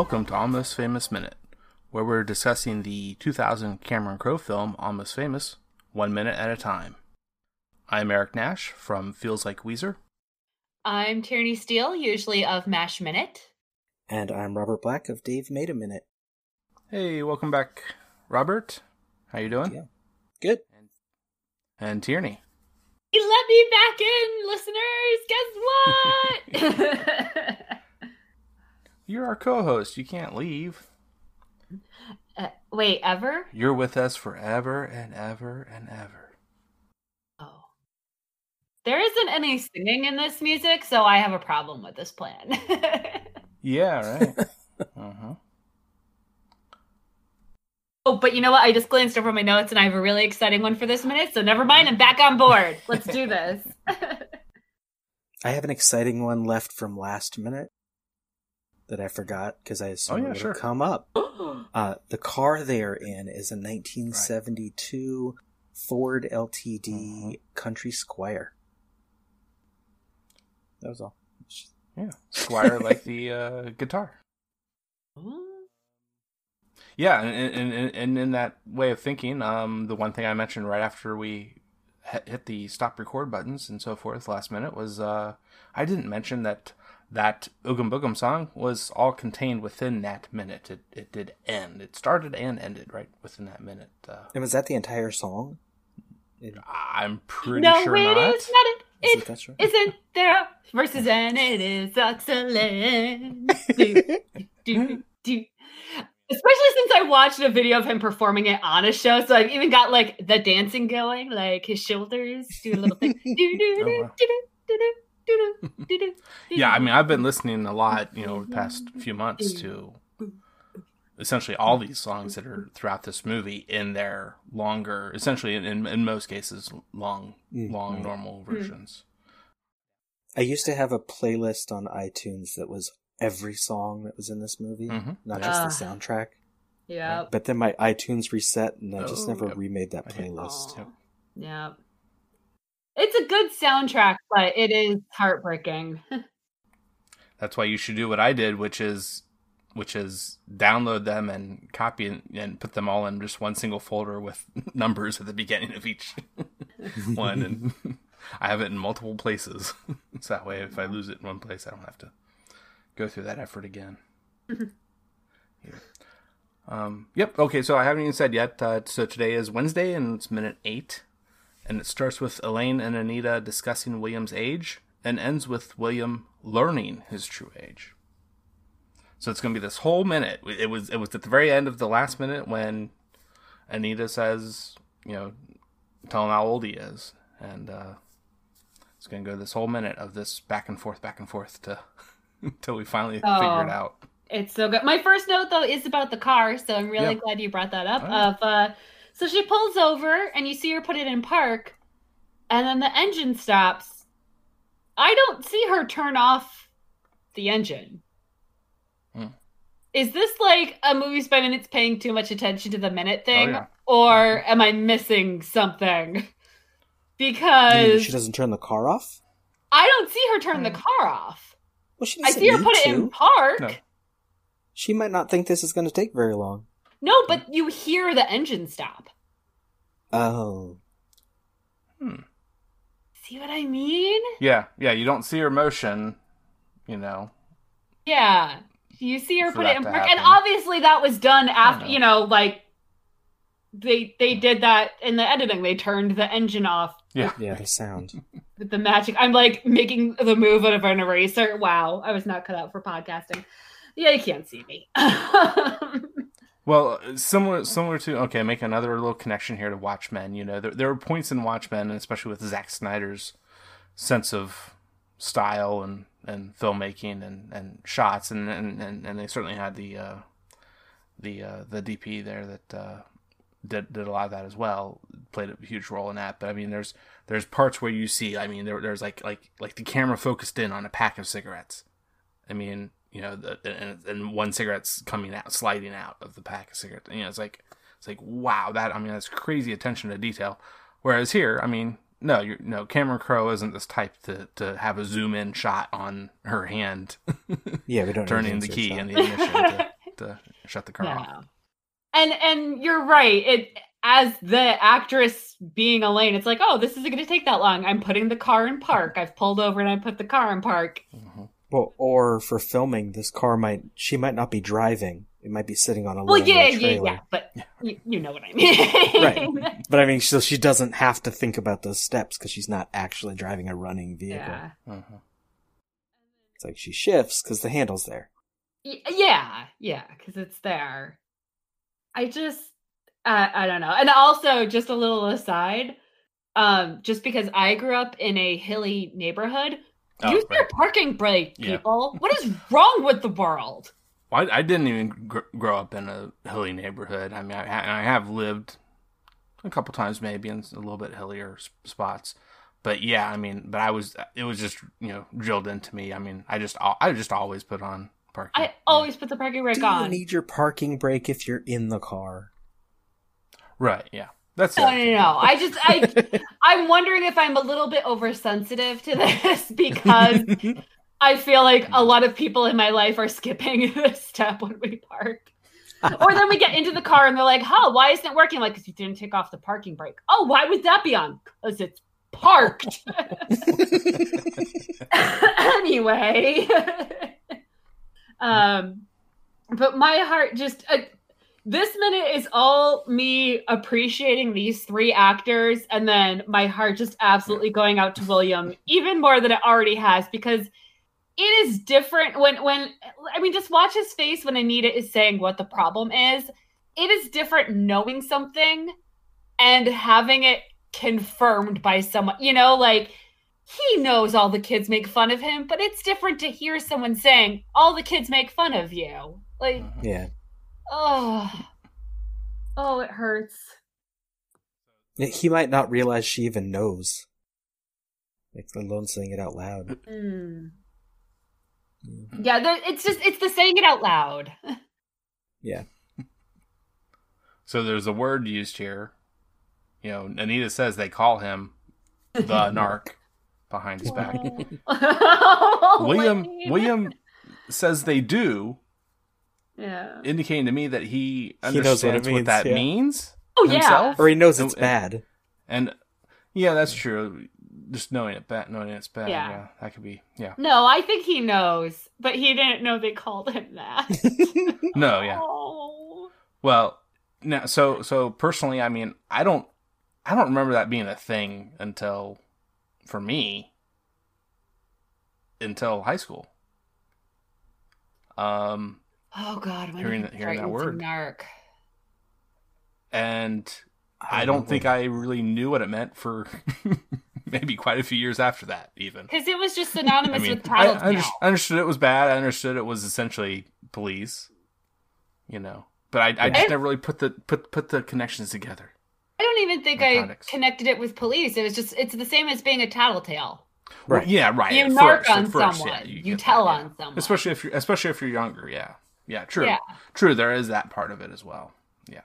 Welcome to Almost Famous Minute, where we're discussing the 2000 Cameron Crowe film Almost Famous, one minute at a time. I'm Eric Nash from Feels Like Weezer. I'm Tierney Steele, usually of MASH Minute. And I'm Robert Black of Dave Made a Minute. Hey, welcome back, Robert. How you doing? Yeah. Good. And Tierney. He let me back in, listeners. Guess what? You're our co-host. You can't leave. uh, wait, ever? You're with us forever and ever and ever. Oh. There isn't any singing in this music, so I have a problem with this plan. yeah, right. uh-huh. Oh, but you know what? I just glanced over my notes and I have a really exciting one for this minute, so never mind. I'm back on board. Let's do this. I have an exciting one left from last minute that I forgot because I assumed Oh, yeah, it sure. would come up. Uh, the car they are in is a 1972 Ford LTD Mhm. Country Squire. That was all. Yeah. Squire like the uh, guitar. Yeah, and, and, and, and in that way of thinking, um, the one thing I mentioned right after we hit hit the stop record buttons and so forth last minute was uh, I didn't mention that that Oogum Boogum song was all contained within that minute. It, it did end. It started and ended right within that minute. Uh, And was that the entire song? It- I'm pretty no, sure it not. is not. It, is it it that's right? isn't there versus and it is excellent. do, do, do. Especially since I watched a video of him performing it on a show, so I've even got like the dancing going, like his shoulders do a little thing. Do, do, do, Oh, wow. do, do, do, do, do, do, do, Yeah, I mean, I've been listening a lot, you know, over the past few months to essentially all these songs that are throughout this movie in their longer, essentially in, in, in most cases, long, Mm, long normal versions. I used to have a playlist on iTunes that was every song that was in this movie, Mhm. not Yeah. just the soundtrack. Yep, But then my iTunes reset, and I just Oh, never yep. remade that playlist. Aw. yep. It's a good soundtrack, but it is heartbreaking. That's why you should do what I did, which is which is download them and copy and, and put them all in just one single folder with numbers at the beginning of each one and I have it in multiple places. so that way if I lose it in one place I don't have to go through that effort again. Yeah. Um, yep, okay, so I haven't even said yet. Uh, so today is Wednesday and it's minute eight. And it starts with Elaine and Anita discussing William's age and ends with William learning his true age. So it's going to be this whole minute. It was it was at the very end of the last minute when Anita says, you know, tell him how old he is, and uh, it's going to go this whole minute of this back and forth, back and forth to until we finally Oh. figure it out. It's so good. My first note though is about the car, so I'm really Yeah. glad you brought that up. Yeah. Of uh, so she pulls over and you see her put it in park, and then the engine stops. I don't see her turn off the engine. Hmm. Is this like a movie spy minutes paying too much attention to the minute thing, Oh, yeah. or am I missing something? Because she doesn't turn the car off. I don't see her turn Hmm. the car off. Well, she I see her need put it in park. No. She might not think this is going to take very long. No, but you hear the engine stop. Oh, Hmm. See what I mean? Yeah, yeah. You don't see her motion, you know. Yeah. You see her For put it in park. And obviously that was done after, know. you know, like they they did that in the editing. They turned the engine off Yeah, yeah, the sound. with the magic. I'm like making the move out of an eraser. Wow, I was not cut out for podcasting. Yeah, you can't see me. Well, similar similar to okay, make another little connection here to Watchmen. You know, there there are points in Watchmen, and especially with Zack Snyder's sense of style and, and filmmaking and, and shots, and, and, and, they certainly had the uh, the uh, the DP there that uh, did did a lot of that as well. Played a huge role in that. But I mean, there's there's parts where you see. I mean, there, there's like like like the camera focused in on a pack of cigarettes. I mean, you know, the, and, and one cigarette's coming out, sliding out of the pack of cigarettes. You know, it's like it's like wow, that I mean, that's crazy attention to detail. Whereas here, I mean, no, you're no Cameron Crowe isn't this type to to have a zoom in shot on her hand Yeah, we don't need turning the key shot. in the ignition to, to shut the car off. And and you're right. It as the actress being Elaine, it's like, oh, this isn't going to take that long. I'm putting the car in park. I've pulled over and I put the car in park. Mhm. Well, or for filming, this car might she might not be driving. It might be sitting on a Well, yeah, little yeah, yeah. But you, you know what I mean, Right. But I mean, so she doesn't have to think about those steps because she's not actually driving a running vehicle. Yeah. Mhm. It's like she shifts because the handle's there. Y- Yeah, yeah, because it's there. I just, uh, I don't know. And also, just a little aside, um, just because I grew up in a hilly neighborhood, Oh, use your parking brake, Yeah. people. What is wrong with the world? Well, I, I didn't even gr- grow up in a hilly neighborhood. I mean, I, ha- I have lived a couple times maybe in a little bit hillier s- spots, but yeah, I mean, but I was it was just you know drilled into me. I mean, I just I just always put on parking. I always put the parking brake Do you on. need your parking brake if you're in the car? right, yeah, that's No, no, no, no. I just, I, I'm wondering if I'm a little bit oversensitive to this because I feel like a lot of people in my life are skipping this step when we park. or then we get into the car and they're like, "Huh, why isn't it working?" Like, "Cause you didn't take off the parking brake." Oh, why would that be on? Because it's parked. anyway, um, but my heart just uh, this minute is all me appreciating these three actors, and then my heart just absolutely going out to William even more than it already has because it is different when when I mean just watch his face when Anita is saying what the problem is. It is different knowing something and having it confirmed by someone. You know, like he knows all the kids make fun of him, but it's different to hear someone saying all the kids make fun of you. Like, Mhm. Yeah. Oh, oh, it hurts. He might not realize she even knows. Like, let alone saying it out loud. Mm. Yeah, there, it's just it's the saying it out loud. Yeah. So there's a word used here. You know, Anita says they call him the narc behind his back. William William says they do, Yeah. indicating to me that he He knows what it understands what, that yeah. means Oh yeah. himself. Or he knows it's And- bad. And yeah, that's true. Just knowing it bad, knowing it's bad. Yeah. Yeah. that could be. Yeah. No, I think he knows, but he didn't know they called him that. No, yeah. Oh. Well, now, so so personally, I mean, I don't, I don't remember that being a thing until, for me, until high school. Um, Oh God, when Hearing he that- hearing that word. narc. and I don't think I really knew what it meant for maybe quite a few years after that, even. Because it was just synonymous I mean, with I. I I understood it was bad. I understood it was essentially police, you know. But I, I just I- never really put the put put the connections together. I don't even think I connected it with police. It was just it's the same as being a tattletale. Right. Well, yeah, right. You at narc first, at on first, someone. yeah, You get tell that, on yeah. someone. Especially if you're especially if you're younger. Yeah, yeah. True. Yeah. True. There is that part of it as well. Yeah.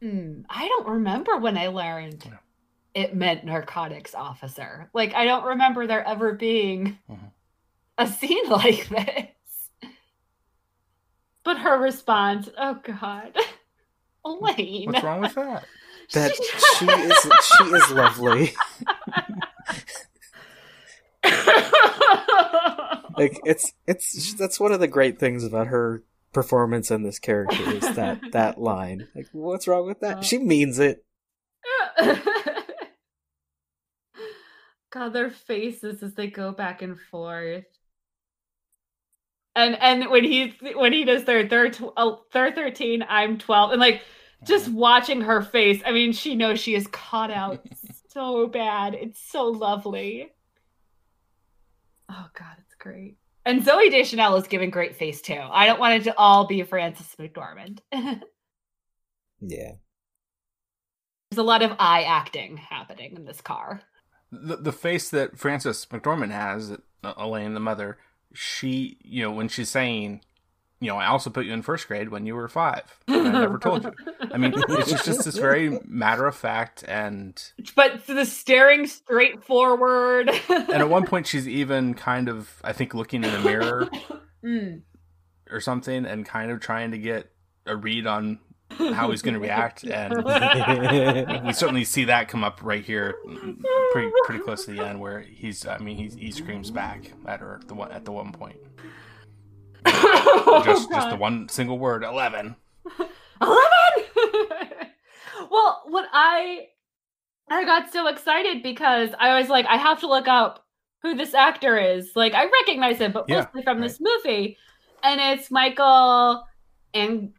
Hmm, I don't remember when I learned Yeah. it meant narcotics officer. Like I don't remember there ever being Mhm. a scene like this. But her response, oh God. Elaine. What's wrong with that? That she is she is lovely. Like it's it's that's one of the great things about her performance in this character is that that line. Like, what's wrong with that? She means it. God, their faces as they go back and forth. And and when he when he does their tw- oh, they're thirteen, I'm twelve, and like just uh-huh. watching her face, I mean, she knows she is caught out so bad. It's so lovely. Oh God, great. And Zooey Deschanel is giving great face too. I don't want it to all be Frances McDormand. Yeah. There's a lot of eye acting happening in this car. The the face that Frances McDormand has, uh, Elaine, the mother, she, you know, when she's saying, you know, I also put you in first grade when you were five. And I never told you. I mean, it's just, just this very matter of fact, and But the staring straight forward. and at one point she's even kind of, I think, looking in the mirror Mm. or something, and kind of trying to get a read on how he's going to react. And we certainly see that come up right here, pretty pretty close to the end, where he's, I mean, he he screams back at her at the one at the one point. Just just the one single word, eleven. Eleven. well, what I I got so excited because I was like, I have to look up who this actor is. Like, I recognize him, but Yeah, mostly from this movie, and it's Michael Ang-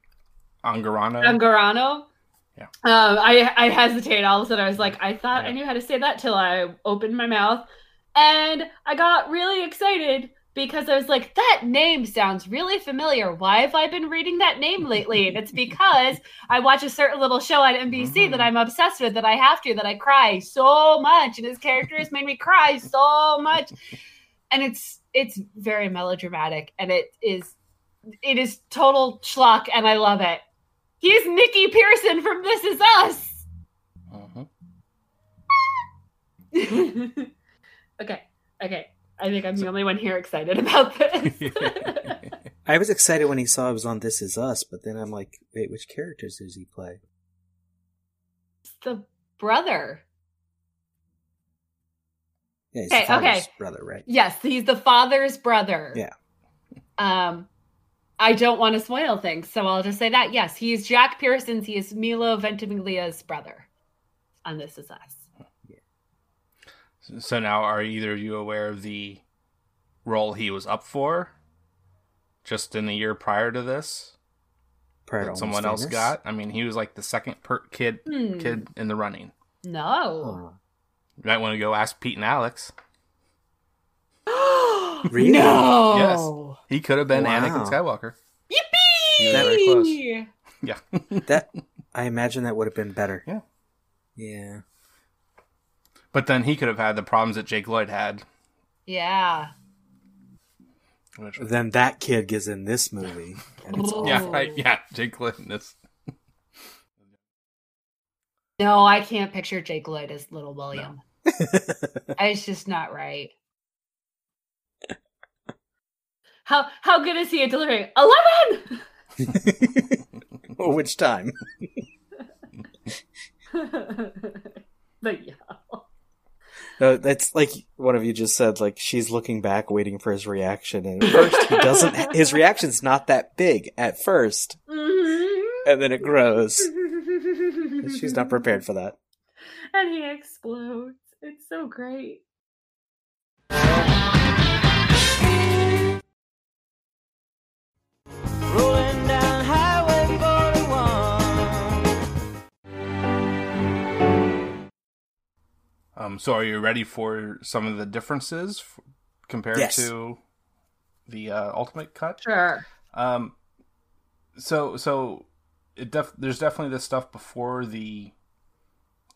Angarano. Angarano. Yeah. Um, I I hesitate. All of a sudden, I was like, I thought I knew how to say that till I opened my mouth, and I got really excited because I was like, that name sounds really familiar. Why have I been reading that name lately? And it's because I watch a certain little show on NBC that Mhm. I'm obsessed with, that I have to, that I cry so much, and his characters made me cry so much, and it's it's very melodramatic, and it is it is total schlock, and I love it. He's Nicky Pearson from This Is Us. Mhm. okay, okay. I think I'm the only one here excited about this. I was excited when he saw it was on This Is Us, but then I'm like, wait, which characters does he play? the brother. Yeah, he's Okay, the father's okay. brother, right? Yes, he's the father's brother. Yeah. Um, I don't want to spoil things, so I'll just say that yes, he's Jack Pearson's. He is Milo Ventimiglia's brother on This Is Us. So now, are either of you aware of the role he was up for, just in the year prior to this, Prior that Almost someone else Famous? got? I mean, he was like the second per- kid Hmm. kid in the running. No. Huh. You might want to go ask Pete and Alex. Really? No. He could have been Wow. Anakin Skywalker. Yippee! You very close. Yeah, That I imagine that would have been better. Yeah. Yeah. But then he could have had the problems that Jake Lloyd had. Yeah. Which, Then that kid gets in this movie. And it's yeah, right. Yeah, Jake Lloyd in this. No, I can't picture Jake Lloyd as little William. It's just not right. How how good is he at delivering? Eleven. Oh, Which time? but yeah. No, that's like one of you just said. Like she's looking back, waiting for his reaction, and at first he doesn't. His reaction's not that big at first, Mm-hmm. and then it grows. She's not prepared for that. And he explodes. It's so great. Rolling Um, so, are you ready for some of the differences f- compared Yes. to the uh, Ultimate Cut? Sure. Um, so so it def- there's definitely this stuff before the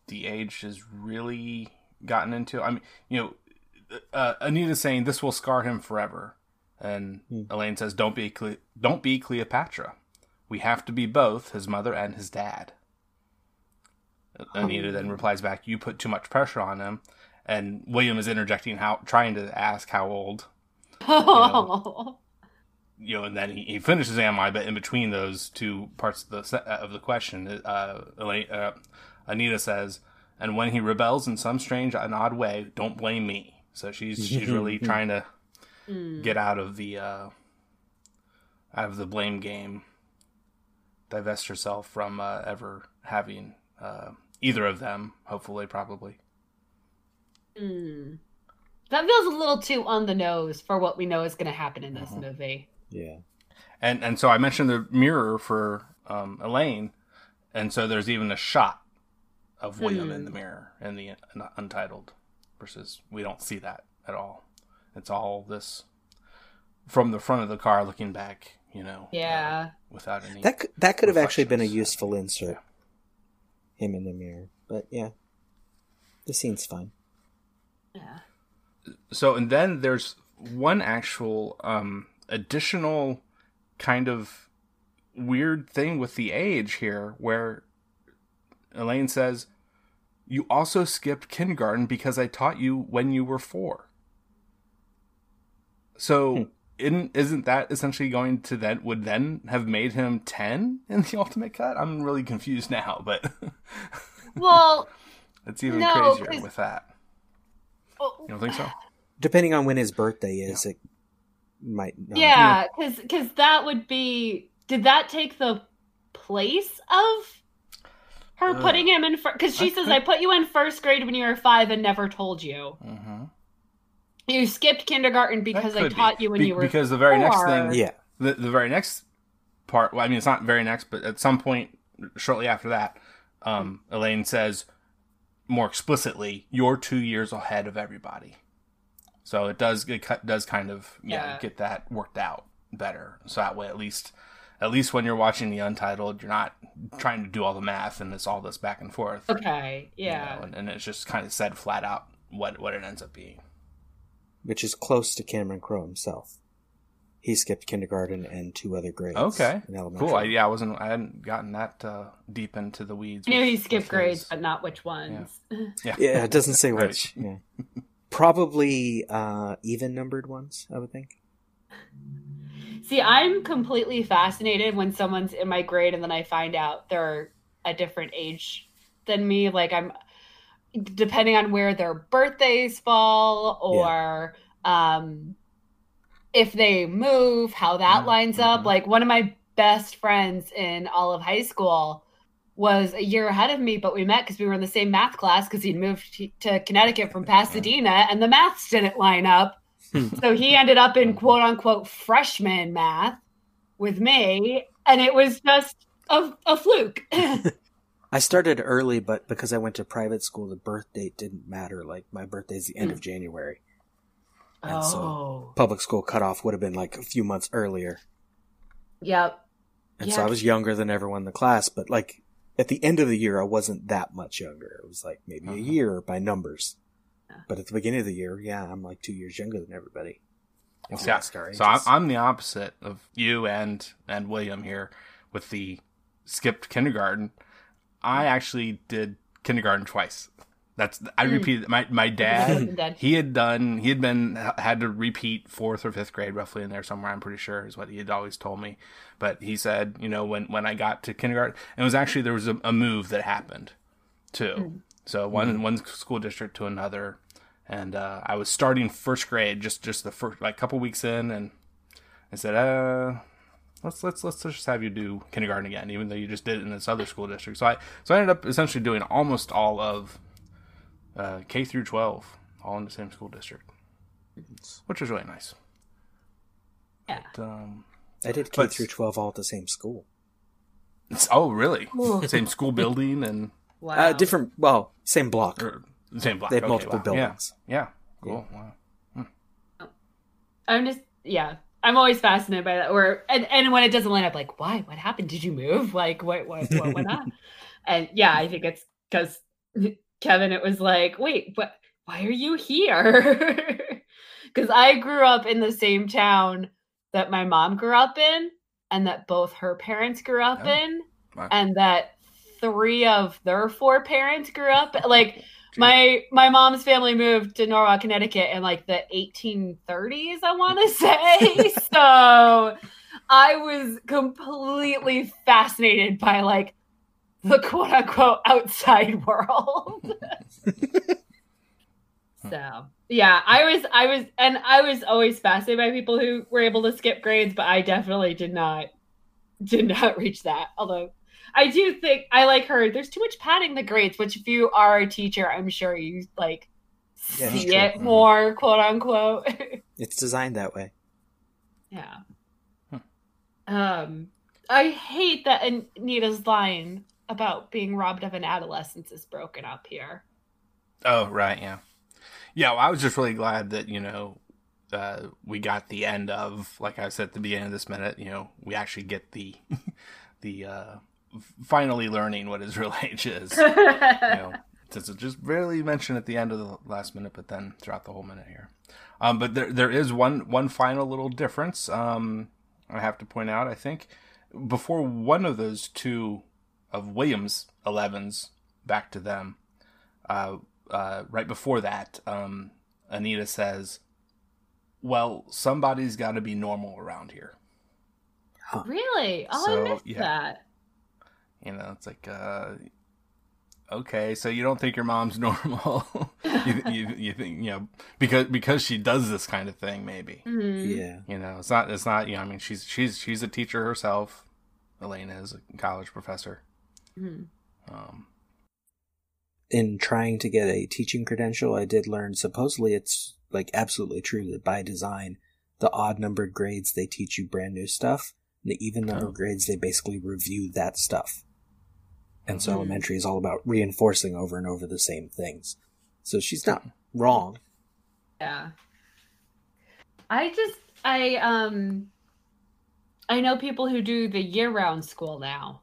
the age has really gotten into. I mean, you know, uh, Anita's saying this will scar him forever, and Hmm. Elaine says, "Don't be Cle- don't be Cleopatra. We have to be both his mother and his dad." Anita then replies back, "You put too much pressure on him." And William is interjecting, how trying to ask how old Oh. you know, and then he, he finishes "Am I?" But in between those two parts of the se- uh, of the question, uh, Elaine, uh, Anita says, "And when he rebels in some strange and odd way, don't blame me." So she's she's really trying to Mm. get out of the uh, out of the blame game, divest herself from uh, ever having uh, either of them. Hopefully, probably. Mm. That feels a little too on the nose for what we know is going to happen in this Mhm. movie. Yeah. And and so I mentioned the mirror for um, Elaine, and so there's even a shot of William Hmm. in the mirror in the un- Untitled, versus we don't see that at all. It's all this from the front of the car looking back, you know. Yeah. uh, without any. That could, that could have actually been a useful insert. Him in the mirror, but yeah, the scene's fine. Yeah. so and then there's one actual um, additional kind of weird thing with the age here where Elaine says, You also skipped kindergarten because I taught you when you were four. So Hmm. Isn't isn't that essentially going to then would then have made him ten in the ultimate cut? I'm really confused now, but Well, it's even No, crazier 'cause- with that. oh, You don't think so? Depending on when his birthday is, it might not. yeah, because because that would be. Did that take the place of her Ugh. putting him in? Because she I says, think- "I put you in first grade when you were five and never told you. Mm-hmm. You skipped kindergarten because I taught you when you were because the very next thing Yeah. the, the very next part well, i mean it's not very next but at some point shortly after that um, elaine says more explicitly you're two years ahead of everybody. So it does it cut- does kind of yeah, Yeah. get that worked out better. So that way at least at least when you're watching the untitled you're not trying to do all the math and it's all this back and forth. Okay, you yeah. know, and, and it's just kind of said flat out what what it ends up being Which is close to Cameron Crowe himself. He skipped kindergarten and two other grades. Okay. in elementary. cool I, yeah i wasn't i hadn't gotten that uh, deep into the weeds I knew with- he skipped grades, his- but not which ones. yeah Yeah, it doesn't say Right. which. Yeah. Probably uh, even numbered ones, I would think. See, I'm completely fascinated when someone's in my grade and then I find out they're a different age than me. Like I'm depending on where their birthdays fall or um if they move, how that Mm, lines up. mhm. Like one of my best friends in all of high school was a year ahead of me, but we met because we were in the same math class because he'd moved to- to Connecticut from Pasadena and the maths didn't line up. so he ended up in quote unquote freshman math with me, and it was just a, a fluke. I started early, but because I went to private school, the birth date didn't matter. Like my birthday's the end Hmm. of January. And so- oh, Public school cutoff would have been like a few months earlier. yep. And so I was younger than everyone in the class, but like at the end of the year, I wasn't that much younger. It was like maybe Uh-huh. a year by numbers. But at the beginning of the year, yeah, I'm like two years younger than everybody. If you Yeah. So I'm. I'm the opposite of you and and William here with the skipped kindergarten. I actually did kindergarten twice. That's I Mm. repeated my my dad. Dad. He had done. He had been had to repeat fourth or fifth grade, roughly in there somewhere. I'm pretty sure is what he had always told me. But he said, you know, when when I got to kindergarten, it was actually there was a, a move that happened, too. So one one school district to another, and uh, I was starting first grade, just just the first like couple weeks in, and I said, uh. Let's let's let's just have you do kindergarten again, even though you just did it in this other school district. So I so I ended up essentially doing almost all of uh, K through 12, all in the same school district, which was really nice. Yeah. But, um, I did K but- through 12 all at the same school. it's, oh, really? Same school building and Wow. Uh, different, well, same block. or same block. They have Okay, multiple wow. buildings. Yeah, yeah. cool. Wow. I'm just yeah. I'm always fascinated by that. Or and, and when it doesn't line up, like why? What happened? Did you move? Like what? What? What went on? And yeah, I think it's because Kevin. It was like, wait, what? Why are you here? Because I grew up in the same town that my mom grew up in, and that both her parents grew up Oh, in, wow. and that three of their four parents grew up. Like my my mom's family moved to Norwalk, Connecticut in like the 1830s, I want to say. so I was completely fascinated by like the quote unquote outside world. so yeah, I was I was and I was always fascinated by people who were able to skip grades, but I definitely did not did not reach that. Although I do think I like her. There's too much padding the grades, which if you are a teacher, I'm sure you like Yeah, that's see true. it Mhm. more, quote unquote. It's designed that way. yeah. Huh. Um, I hate that Anita's line about being robbed of an adolescence is broken up here. Oh, right, yeah. Yeah, well, I was just really glad that, you know, uh, we got the end of, like I said at the beginning of this minute, you know, we actually get the, the, uh, f- finally learning what his real age is. you know, since it just barely mentioned at the end of the last minute, but then throughout the whole minute here. Um, but there, there is one, one final little difference. Um, I have to point out. I think before one of those two of Williams' 11s back to them, uh, uh, right before that, um, Anita says, "Well, somebody's got to be normal around here." Really? Oh, So, I missed yeah. that. You know, it's like, uh, okay, so you don't think your mom's normal? you, you, you think you know because because she does this kind of thing, maybe. Mhm. Yeah. You know, it's not it's not you know. I mean, she's she's she's a teacher herself. Elena is a college professor. Mhm. Um, in trying to get a teaching credential, I did learn supposedly it's like absolutely true that by design, the odd numbered grades they teach you brand new stuff, and the even numbered Oh. grades they basically review that stuff. And so Mhm. elementary is all about reinforcing over and over the same things. So she's not wrong. Yeah. I just I um I know people who do the year round school now.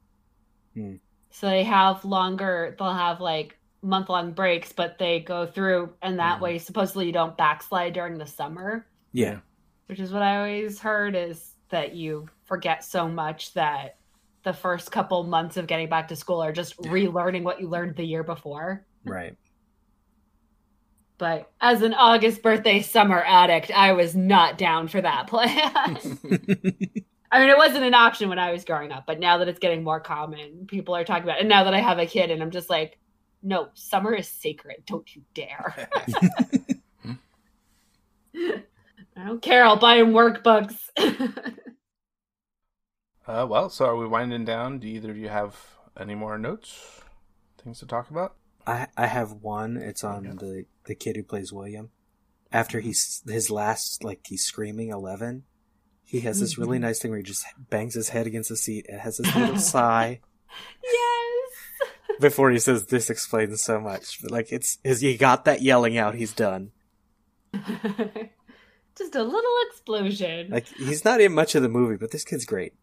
Hmm. So they have longer they'll have like month long breaks, but they go through and that Mhm. way supposedly you don't backslide during the summer. Yeah. Which is what I always heard is that you forget so much that the first couple months of getting back to school are just relearning what you learned the year before. Right. But as an August birthday summer addict, I was not down for that plan. I mean, it wasn't an option when I was growing up, but now that it's getting more common, people are talking about it. And now that I have a kid, and I'm just like, no, summer is sacred. Don't you dare. I don't care. I'll buy him workbooks. Uh, well, so are we winding down? Do either of you have any more notes, things to talk about? I I have one. It's on Okay. the the kid who plays William. After he's his last like he's screaming eleven, he has this really nice thing where he just bangs his head against the seat and has this little sigh yes. before he says, "This explains so much." But like it's is he got that yelling out, he's done. just a little explosion. Like he's not in much of the movie, but this kid's great.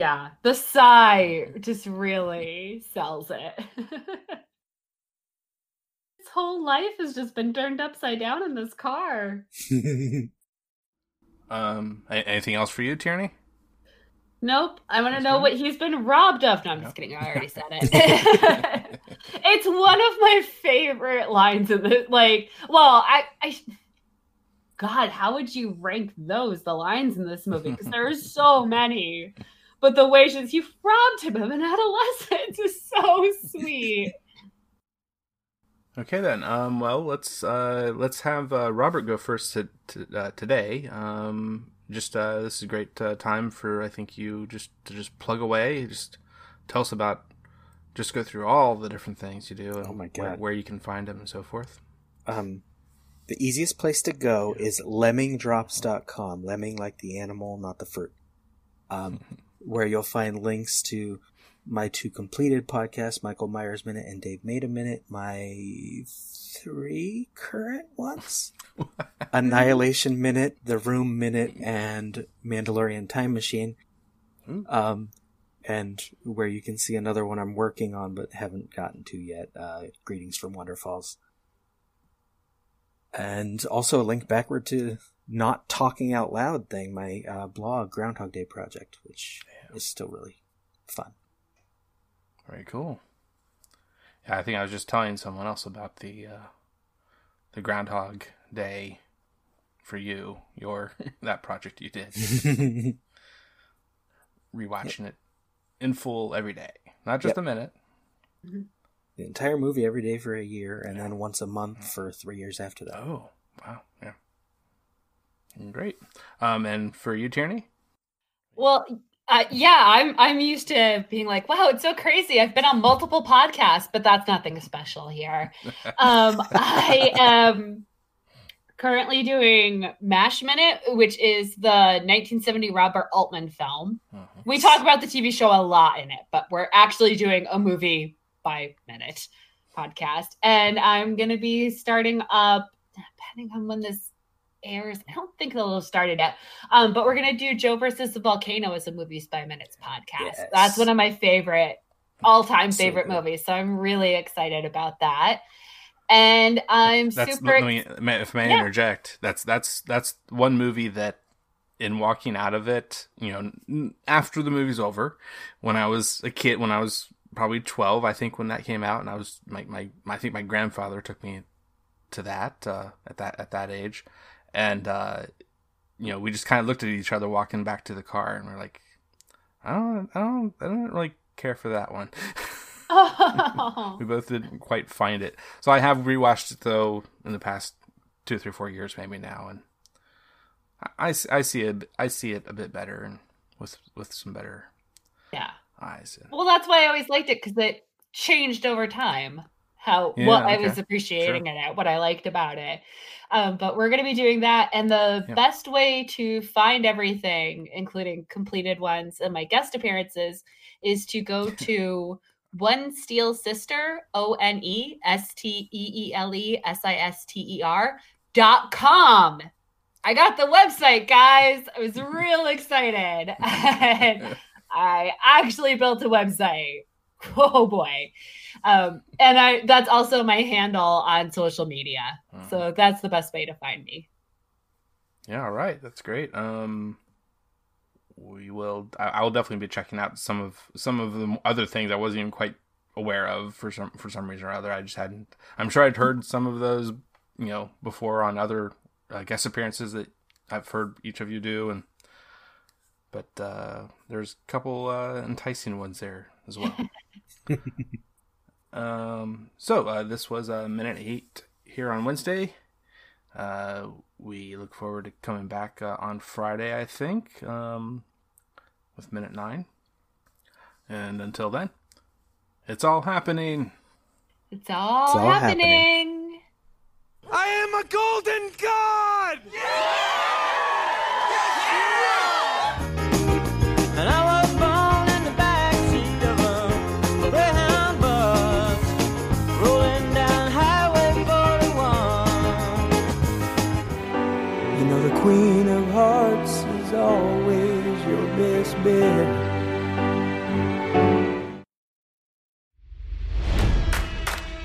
Yeah, the sigh just really sells it. His whole life has just been turned upside down in this car. Um, anything else for you, Tierney? Nope, I want to know what he's been robbed of. No, I'm just kidding. I already said it. it's one of my favorite lines in the like. Well, I, I, God, how would you rank those? The lines in this movie because there are so many. But the way she's you robbed him of an adolescence is so sweet. Okay then. Um, well, let's uh, let's have uh, Robert go first to, to, uh, today. Um, just uh, this is a great uh, time for I think you just to just plug away. Just tell us about. Just go through all the different things you do and Oh my where, God. where you can find them and so forth. um, the easiest place to go is lemmingdrops.com. Lemming like the animal, not the fruit. Um, where you'll find links to my two completed podcasts, Michael Myers Minute and Dave Made a Minute, my three current ones. Annihilation Minute, The Room Minute, and Mandalorian Time Machine. Hmm. Um, and where you can see another one I'm working on but haven't gotten to yet. Uh, Greetings from Wonderfalls. And also a link backward to not talking out loud thing, my uh, blog Groundhog Day project, which is still really fun. Very cool. Yeah, I think I was just telling someone else about the uh, the Groundhog Day for you, your that project you did, rewatching it in full every day, not just Yep. a minute. the entire movie every day for a year, and then once a month for three years after that. Oh, wow, yeah, great. Um, and for you, Tierney, Well, uh, yeah, I'm I'm used to being like, wow, it's so crazy. I've been on multiple podcasts, but that's nothing special here. Um, I am currently doing Mash Minute, which is the 1970 Robert Altman film. Mhm. We talk about the TV show a lot in it, but we're actually doing a movie by minute podcast, and I'm gonna be starting up depending on when this airs. I don't think it'll have started yet. Um, but we're gonna do Joe versus the volcano as a movies by minutes podcast. Yes. That's one of my favorite all-time favorite good. movies. So I'm really excited about that. And I'm that's super let me, may- if may I Yeah. interject. That's that's that's one movie that in walking out of it, you know, after the movie's over, when I was a kid, when I was probably 12, I think when that came out and I was my, my, I think my grandfather took me to that, uh, at that, at that age. And, uh, you know, we just kind of looked at each other walking back to the car and we're like, I don't, I don't, I don't really care for that one. Oh. we both didn't quite find it. So I have rewatched it though in the past two, three, four years maybe now, and I, I, I see it. I see it a bit better and with with some better yeah. eyes. Well, that's why I always liked it because it changed over time. How Yeah, what I was appreciating it, what I liked about it. Um, but we're gonna be doing that, and the best way to find everything, including completed ones and my guest appearances, is to go to One Steele Sister O N E S T E E L E S I S T E R dot com. I got the website, guys. I was real excited. And I actually built a website. Oh boy. Um, and I that's also my handle on social media. So that's the best way to find me. Yeah, all right, that's great. Um, we will. I, I will definitely be checking out some of some of the other things I wasn't even quite aware of for some for some reason or other. I just hadn't. I'm sure I'd heard some of those, you know, before on other uh, guest appearances that I've heard each of you do, and but uh, there's a couple uh, enticing ones there as well. um, so uh, this was a uh, minute eight here on Wednesday. Uh, we look forward to coming back uh, on Friday, I think, um, with minute nine. And until then, it's all happening. It's all, It's all happening. I am a golden god!